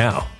now.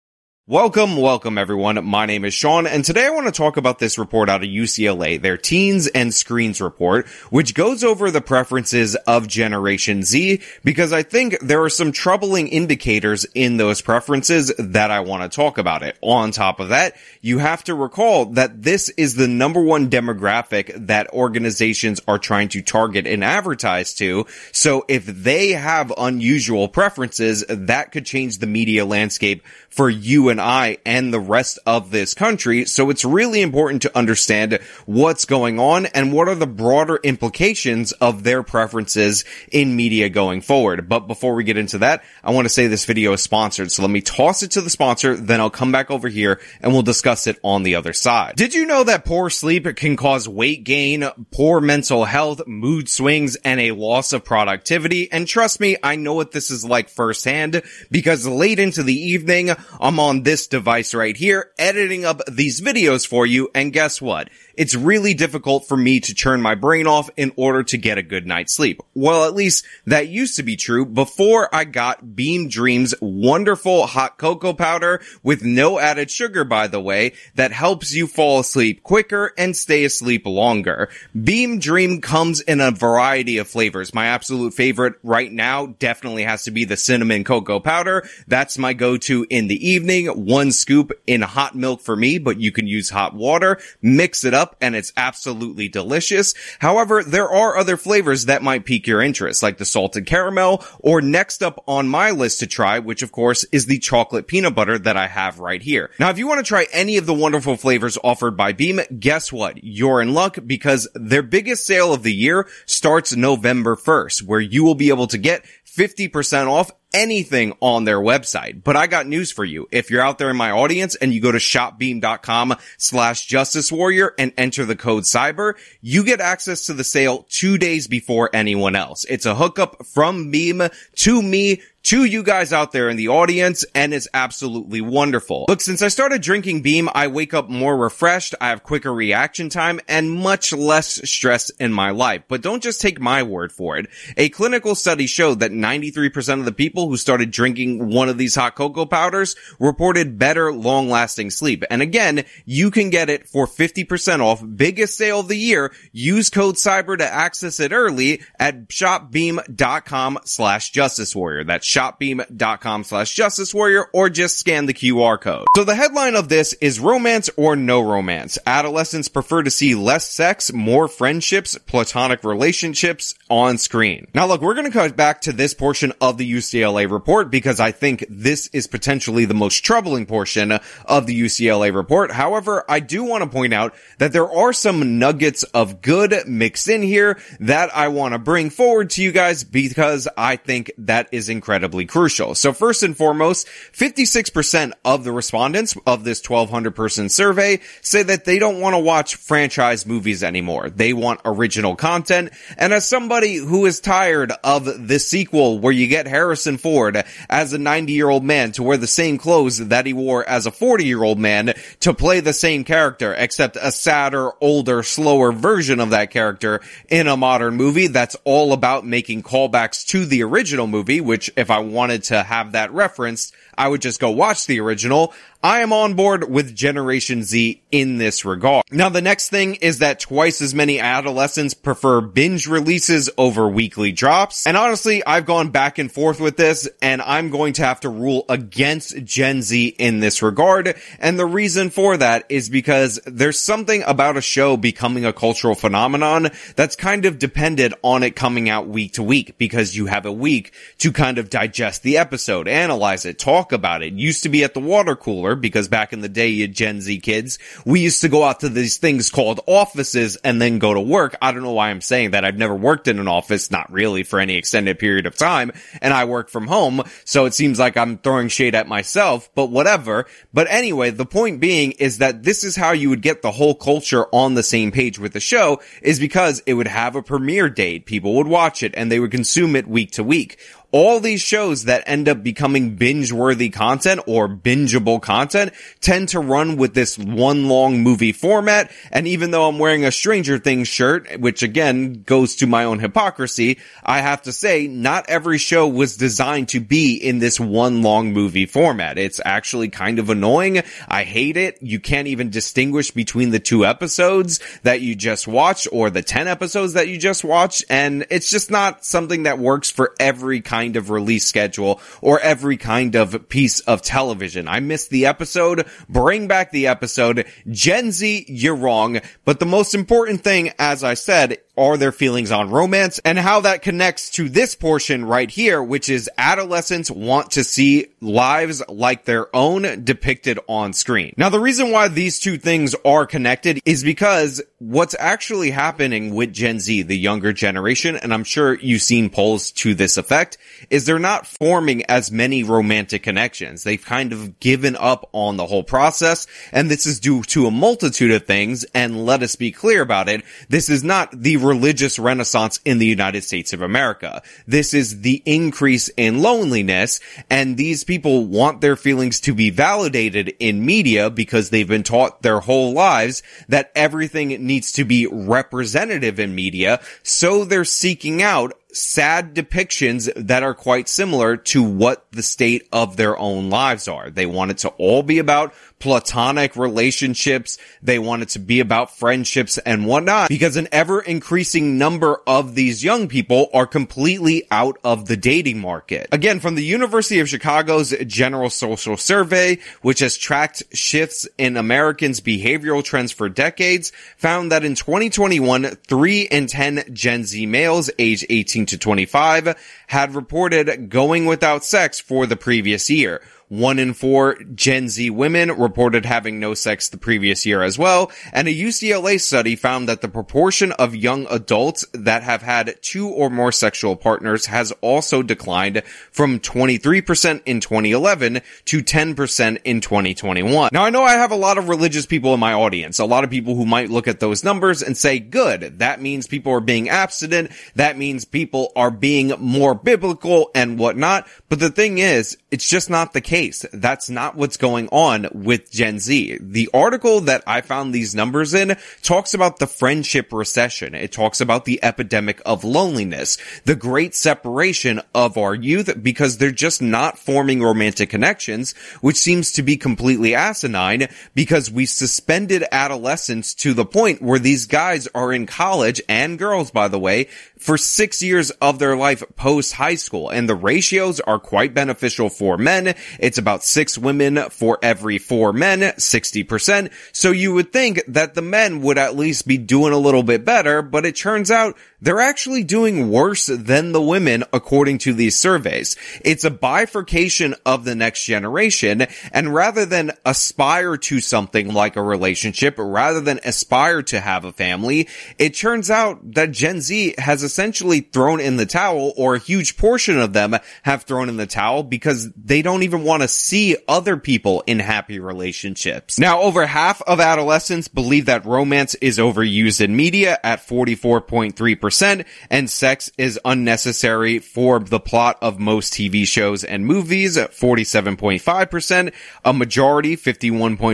Welcome, welcome everyone. My name is Sean and today I want to talk about this report out of UCLA, their teens and screens report, which goes over the preferences of Generation Z because I think there are some troubling indicators in those preferences that I want to talk about it. On top of that, you have to recall that this is the number one demographic that organizations are trying to target and advertise to. So if they have unusual preferences, that could change the media landscape for you and I and the rest of this country. So it's really important to understand what's going on and what are the broader implications of their preferences in media going forward. But before we get into that, I want to say this video is sponsored. So let me toss it to the sponsor. Then I'll come back over here and we'll discuss it on the other side. Did you know that poor sleep can cause weight gain, poor mental health, mood swings, and a loss of productivity? And trust me, I know what this is like firsthand because late into the evening, I'm on this device right here, editing up these videos for you, and guess what? It's really difficult for me to turn my brain off in order to get a good night's sleep. Well, at least that used to be true before I got Beam Dreams wonderful hot cocoa powder with no added sugar, by the way, that helps you fall asleep quicker and stay asleep longer. Beam Dream comes in a variety of flavors. My absolute favorite right now definitely has to be the cinnamon cocoa powder. That's my go-to in the evening. One scoop in hot milk for me, but you can use hot water. Mix it up and it's absolutely delicious. However, there are other flavors that might pique your interest, like the salted caramel or next up on my list to try, which of course is the chocolate peanut butter that I have right here. Now, if you want to try any of the wonderful flavors offered by Beam, guess what? You're in luck because their biggest sale of the year starts November 1st, where you will be able to get 50% off anything on their website. But I got news for you. If you're out there in my audience and you go to shopbeam.com slash justice warrior and enter the code cyber, you get access to the sale two days before anyone else. It's a hookup from Beam to me to you guys out there in the audience, and it's absolutely wonderful. Look, since I started drinking Beam, I wake up more refreshed, I have quicker reaction time, and much less stress in my life. But don't just take my word for it. A clinical study showed that 93% of the people who started drinking one of these hot cocoa powders reported better long-lasting sleep. And again, you can get it for 50% off, biggest sale of the year. Use code CYBER to access it early at shopbeam.com slash. That's shopbeam.com slash justice warrior or just scan the QR code. So the headline of this is romance or no romance. Adolescents prefer to see less sex, more friendships, platonic relationships on screen. Now look, we're going to cut back to this portion of the UCLA report because I think this is potentially the most troubling portion of the UCLA report. However, I do want to point out that there are some nuggets of good mixed in here that I want to bring forward to you guys because I think that is incredibly crucial. So first and foremost, 56% of the respondents of this 1200 person survey say that they don't want to watch franchise movies anymore. They want original content. And as somebody who is tired of the sequel where you get Harrison Ford as a 90 year old man to wear the same clothes that he wore as a 40 year old man to play the same character, except a sadder, older, slower version of that character in a modern movie that's all about making callbacks to the original movie, which if I wanted to have that referenced, I would just go watch the original. I am on board with Generation Z in this regard. Now, the next thing is that twice as many adolescents prefer binge releases over weekly drops. And honestly, I've gone back and forth with this, and I'm going to have to rule against Gen Z in this regard. And the reason for that is because there's something about a show becoming a cultural phenomenon that's kind of dependent on it coming out week to week because you have a week to kind of digest the episode, analyze it, talk about it. it used to be at the water cooler because back in the day, you Gen Z kids, we used to go out to these things called offices and then go to work. I don't know why I'm saying that. I've never worked in an office, not really for any extended period of time, and I work from home, so it seems like I'm throwing shade at myself, but whatever. But anyway, the point being is that this is how you would get the whole culture on the same page with the show is because it would have a premiere date. People would watch it and they would consume it week to week all these shows that end up becoming binge worthy content or bingeable content tend to run with this one long movie format. And even though I'm wearing a Stranger Things shirt, which again goes to my own hypocrisy, I have to say not every show was designed to be in this one long movie format. It's actually kind of annoying. I hate it. You can't even distinguish between the two episodes that you just watched or the 10 episodes that you just watched. And it's just not something that works for every kind kind of release schedule or every kind of piece of television. I missed the episode. Bring back the episode. Gen Z, you're wrong. But the most important thing, as I said, are their feelings on romance and how that connects to this portion right here, which is adolescents want to see lives like their own depicted on screen. Now, the reason why these two things are connected is because what's actually happening with Gen Z, the younger generation, and I'm sure you've seen polls to this effect, is they're not forming as many romantic connections. They've kind of given up on the whole process, and this is due to a multitude of things, and let us be clear about it. This is not the religious renaissance in the United States of America. This is the increase in loneliness and these people want their feelings to be validated in media because they've been taught their whole lives that everything needs to be representative in media. So they're seeking out sad depictions that are quite similar to what the state of their own lives are. They want it to all be about platonic relationships. They want it to be about friendships and whatnot because an ever increasing number of these young people are completely out of the dating market. Again, from the University of Chicago's General Social Survey, which has tracked shifts in Americans' behavioral trends for decades, found that in 2021, three in 10 Gen Z males aged 18 to 25 had reported going without sex for the previous year one in four Gen Z women reported having no sex the previous year as well. And a UCLA study found that the proportion of young adults that have had two or more sexual partners has also declined from 23% in 2011 to 10% in 2021. Now I know I have a lot of religious people in my audience, a lot of people who might look at those numbers and say, good, that means people are being abstinent. That means people are being more biblical and whatnot. But the thing is, it's just not the case. That's not what's going on with Gen Z. The article that I found these numbers in talks about the friendship recession. It talks about the epidemic of loneliness, the great separation of our youth because they're just not forming romantic connections, which seems to be completely asinine because we suspended adolescence to the point where these guys are in college and girls, by the way, for six years of their life post high school. And the ratios are quite beneficial for men. It's about six women for every four men, 60%. So you would think that the men would at least be doing a little bit better, but it turns out they're actually doing worse than the women according to these surveys. It's a bifurcation of the next generation. And rather than aspire to something like a relationship, rather than aspire to have a family, it turns out that Gen Z has essentially thrown in the towel or a huge portion of them have thrown in the towel because they don't even want to see other people in happy relationships. Now, over half of adolescents believe that romance is overused in media at 44.3% and sex is unnecessary for the plot of most TV shows and movies, at 47.5%, a majority, 51.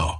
now.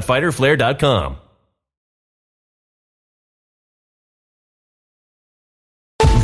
www.fighterflare.com.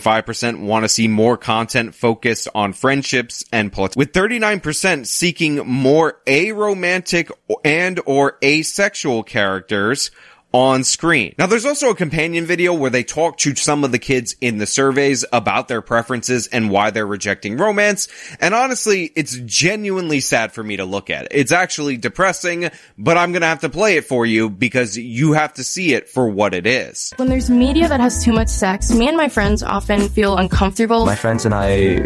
5% want to see more content focused on friendships and politics, with 39% seeking more aromantic and or asexual characters on screen. Now there's also a companion video where they talk to some of the kids in the surveys about their preferences and why they're rejecting romance. And honestly, it's genuinely sad for me to look at. It's actually depressing, but I'm going to have to play it for you because you have to see it for what it is. When there's media that has too much sex, me and my friends often feel uncomfortable. My friends and I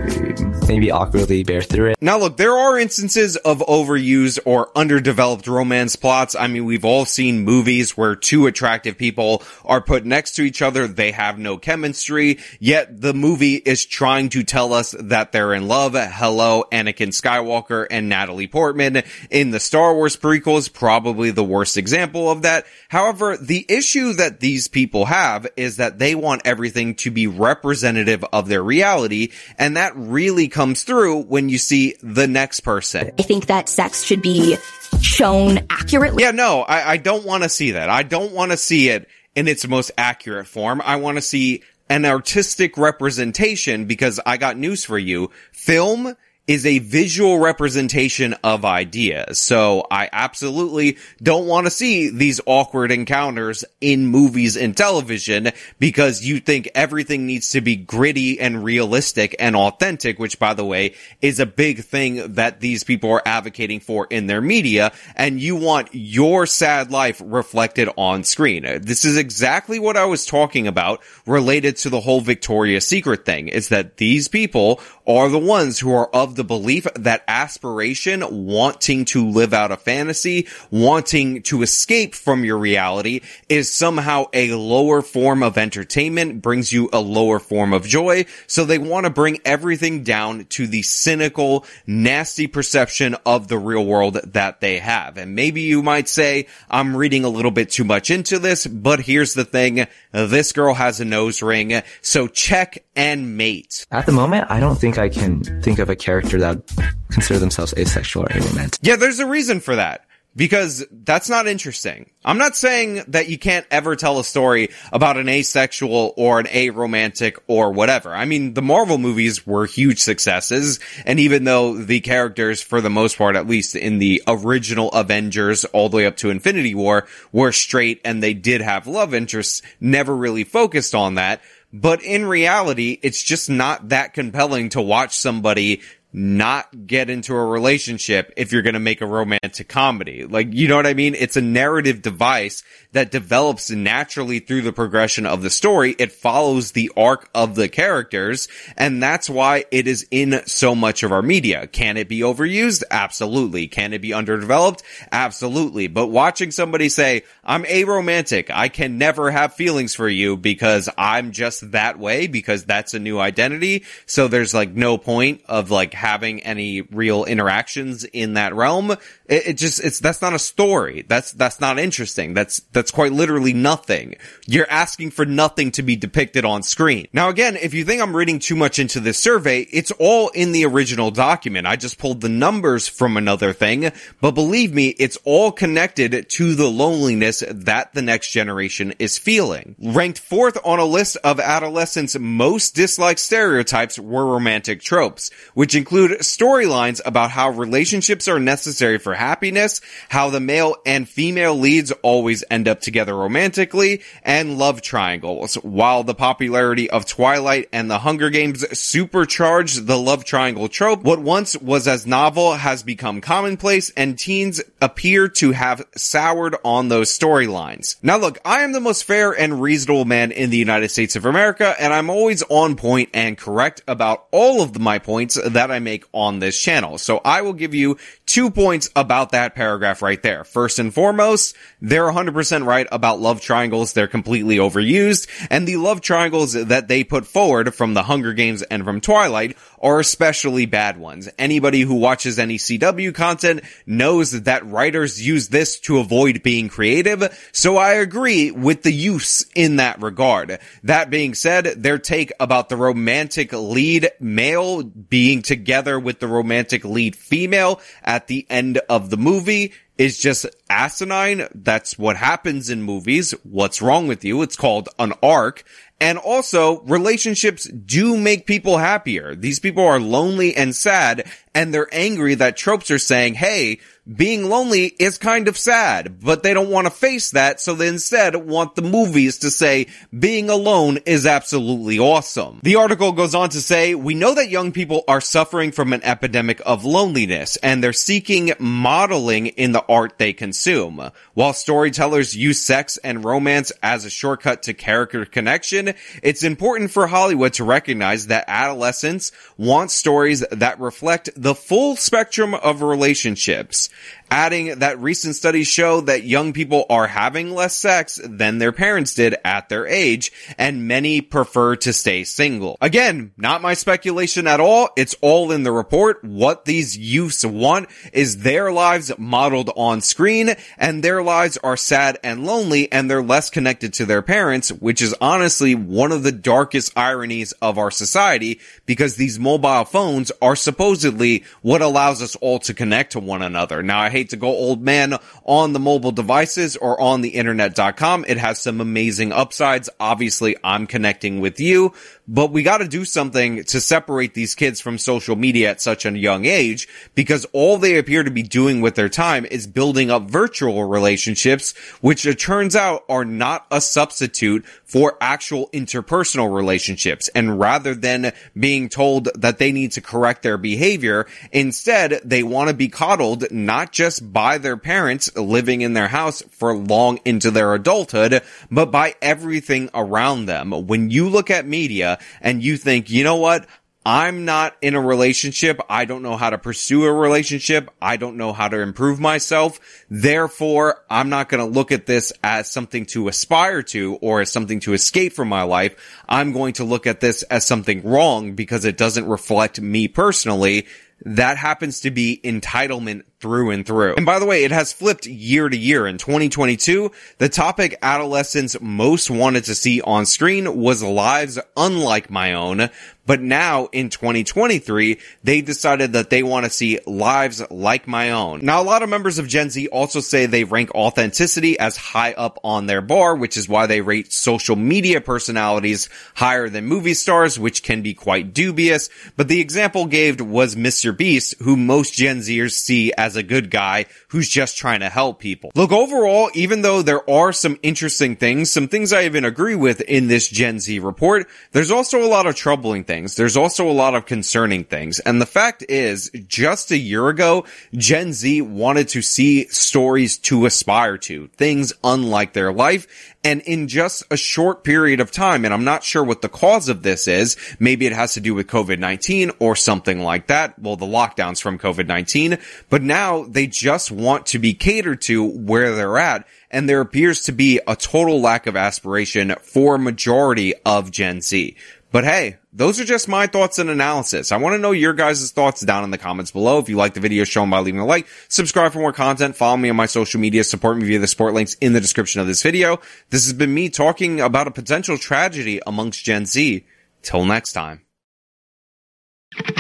maybe awkwardly bear through it. Now look, there are instances of overused or underdeveloped romance plots. I mean, we've all seen movies where two two attractive people are put next to each other. They have no chemistry, yet the movie is trying to tell us that they're in love. Hello, Anakin Skywalker and Natalie Portman in the Star Wars prequels, probably the worst example of that. However, the issue that these people have is that they want everything to be representative of their reality, and that really comes through when you see the next person. I think that sex should be shown accurately. Yeah, no, I, I don't want to see that. I don't want to see it in its most accurate form. I want to see an artistic representation because I got news for you. Film is a visual representation of ideas. So I absolutely don't want to see these awkward encounters in movies and television because you think everything needs to be gritty and realistic and authentic, which by the way is a big thing that these people are advocating for in their media. And you want your sad life reflected on screen. This is exactly what I was talking about related to the whole Victoria's Secret thing is that these people are the ones who are of the belief that aspiration, wanting to live out a fantasy, wanting to escape from your reality is somehow a lower form of entertainment, brings you a lower form of joy. So they want to bring everything down to the cynical, nasty perception of the real world that they have. And maybe you might say, I'm reading a little bit too much into this, but here's the thing. This girl has a nose ring, so check and mate. At the moment, I don't think I can think of a character that consider themselves asexual or aromantic. Yeah, there's a reason for that because that's not interesting. I'm not saying that you can't ever tell a story about an asexual or an aromantic or whatever. I mean, the Marvel movies were huge successes, and even though the characters, for the most part, at least in the original Avengers all the way up to Infinity War, were straight and they did have love interests, never really focused on that. But in reality, it's just not that compelling to watch somebody not get into a relationship if you're going to make a romantic comedy. Like, you know what I mean? It's a narrative device that develops naturally through the progression of the story. It follows the arc of the characters. And that's why it is in so much of our media. Can it be overused? Absolutely. Can it be underdeveloped? Absolutely. But watching somebody say, I'm aromantic. I can never have feelings for you because I'm just that way because that's a new identity. So there's like no point of like having any real interactions in that realm. It, it, just, it's, that's not a story. That's, that's not interesting. That's, that's quite literally nothing. You're asking for nothing to be depicted on screen. Now again, if you think I'm reading too much into this survey, it's all in the original document. I just pulled the numbers from another thing, but believe me, it's all connected to the loneliness that the next generation is feeling. Ranked fourth on a list of adolescents' most disliked stereotypes were romantic tropes, which include include storylines about how relationships are necessary for happiness, how the male and female leads always end up together romantically, and love triangles. While the popularity of Twilight and the Hunger Games supercharged the love triangle trope, what once was as novel has become commonplace and teens appear to have soured on those storylines. Now look, I am the most fair and reasonable man in the United States of America, and I'm always on point and correct about all of my points that I make on this channel. So I will give you two points about that paragraph right there. First and foremost, they're 100% right about love triangles. They're completely overused. And the love triangles that they put forward from the Hunger Games and from Twilight are especially bad ones. Anybody who watches any CW content knows that writers use this to avoid being creative. So I agree with the use in that regard. That being said, their take about the romantic lead male being together with the romantic lead female at the end of the movie is just asinine. That's what happens in movies. What's wrong with you? It's called an arc. And also, relationships do make people happier. These people are lonely and sad, and they're angry that tropes are saying, hey, being lonely is kind of sad, but they don't want to face that, so they instead want the movies to say being alone is absolutely awesome. The article goes on to say, we know that young people are suffering from an epidemic of loneliness, and they're seeking modeling in the art they consume. While storytellers use sex and romance as a shortcut to character connection, it's important for Hollywood to recognize that adolescents want stories that reflect the full spectrum of relationships adding that recent studies show that young people are having less sex than their parents did at their age, and many prefer to stay single. Again, not my speculation at all. It's all in the report. What these youths want is their lives modeled on screen, and their lives are sad and lonely, and they're less connected to their parents, which is honestly one of the darkest ironies of our society, because these mobile phones are supposedly what allows us all to connect to one another. Now, I hate to go old man on the mobile devices or on the internet.com. It has some amazing upsides. Obviously, I'm connecting with you, but we got to do something to separate these kids from social media at such a young age because all they appear to be doing with their time is building up virtual relationships, which it turns out are not a substitute for actual interpersonal relationships. And rather than being told that they need to correct their behavior, instead they want to be coddled not just by their parents living in their house for long into their adulthood, but by everything around them. When you look at media and you think, you know what? I'm not in a relationship. I don't know how to pursue a relationship. I don't know how to improve myself. Therefore, I'm not going to look at this as something to aspire to or as something to escape from my life. I'm going to look at this as something wrong because it doesn't reflect me personally. That happens to be entitlement through and through. And by the way, it has flipped year to year. In 2022, the topic adolescents most wanted to see on screen was lives unlike my own, but now in 2023, they decided that they want to see lives like my own. Now, a lot of members of Gen Z also say they rank authenticity as high up on their bar, which is why they rate social media personalities higher than movie stars, which can be quite dubious. But the example gave was Mr. Beast, who most Gen Zers see as a good guy who's just trying to help people. Look, overall, even though there are some interesting things, some things I even agree with in this Gen Z report, there's also a lot of troubling things things. There's also a lot of concerning things. And the fact is, just a year ago, Gen Z wanted to see stories to aspire to, things unlike their life. And in just a short period of time, and I'm not sure what the cause of this is, maybe it has to do with COVID-19 or something like that. Well, the lockdowns from COVID-19, but now they just want to be catered to where they're at. And there appears to be a total lack of aspiration for a majority of Gen Z. But hey, those are just my thoughts and analysis. I want to know your guys' thoughts down in the comments below. If you like the video, show them by leaving a like, subscribe for more content, follow me on my social media, support me via the support links in the description of this video. This has been me talking about a potential tragedy amongst Gen Z. Till next time.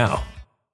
now.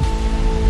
Bye.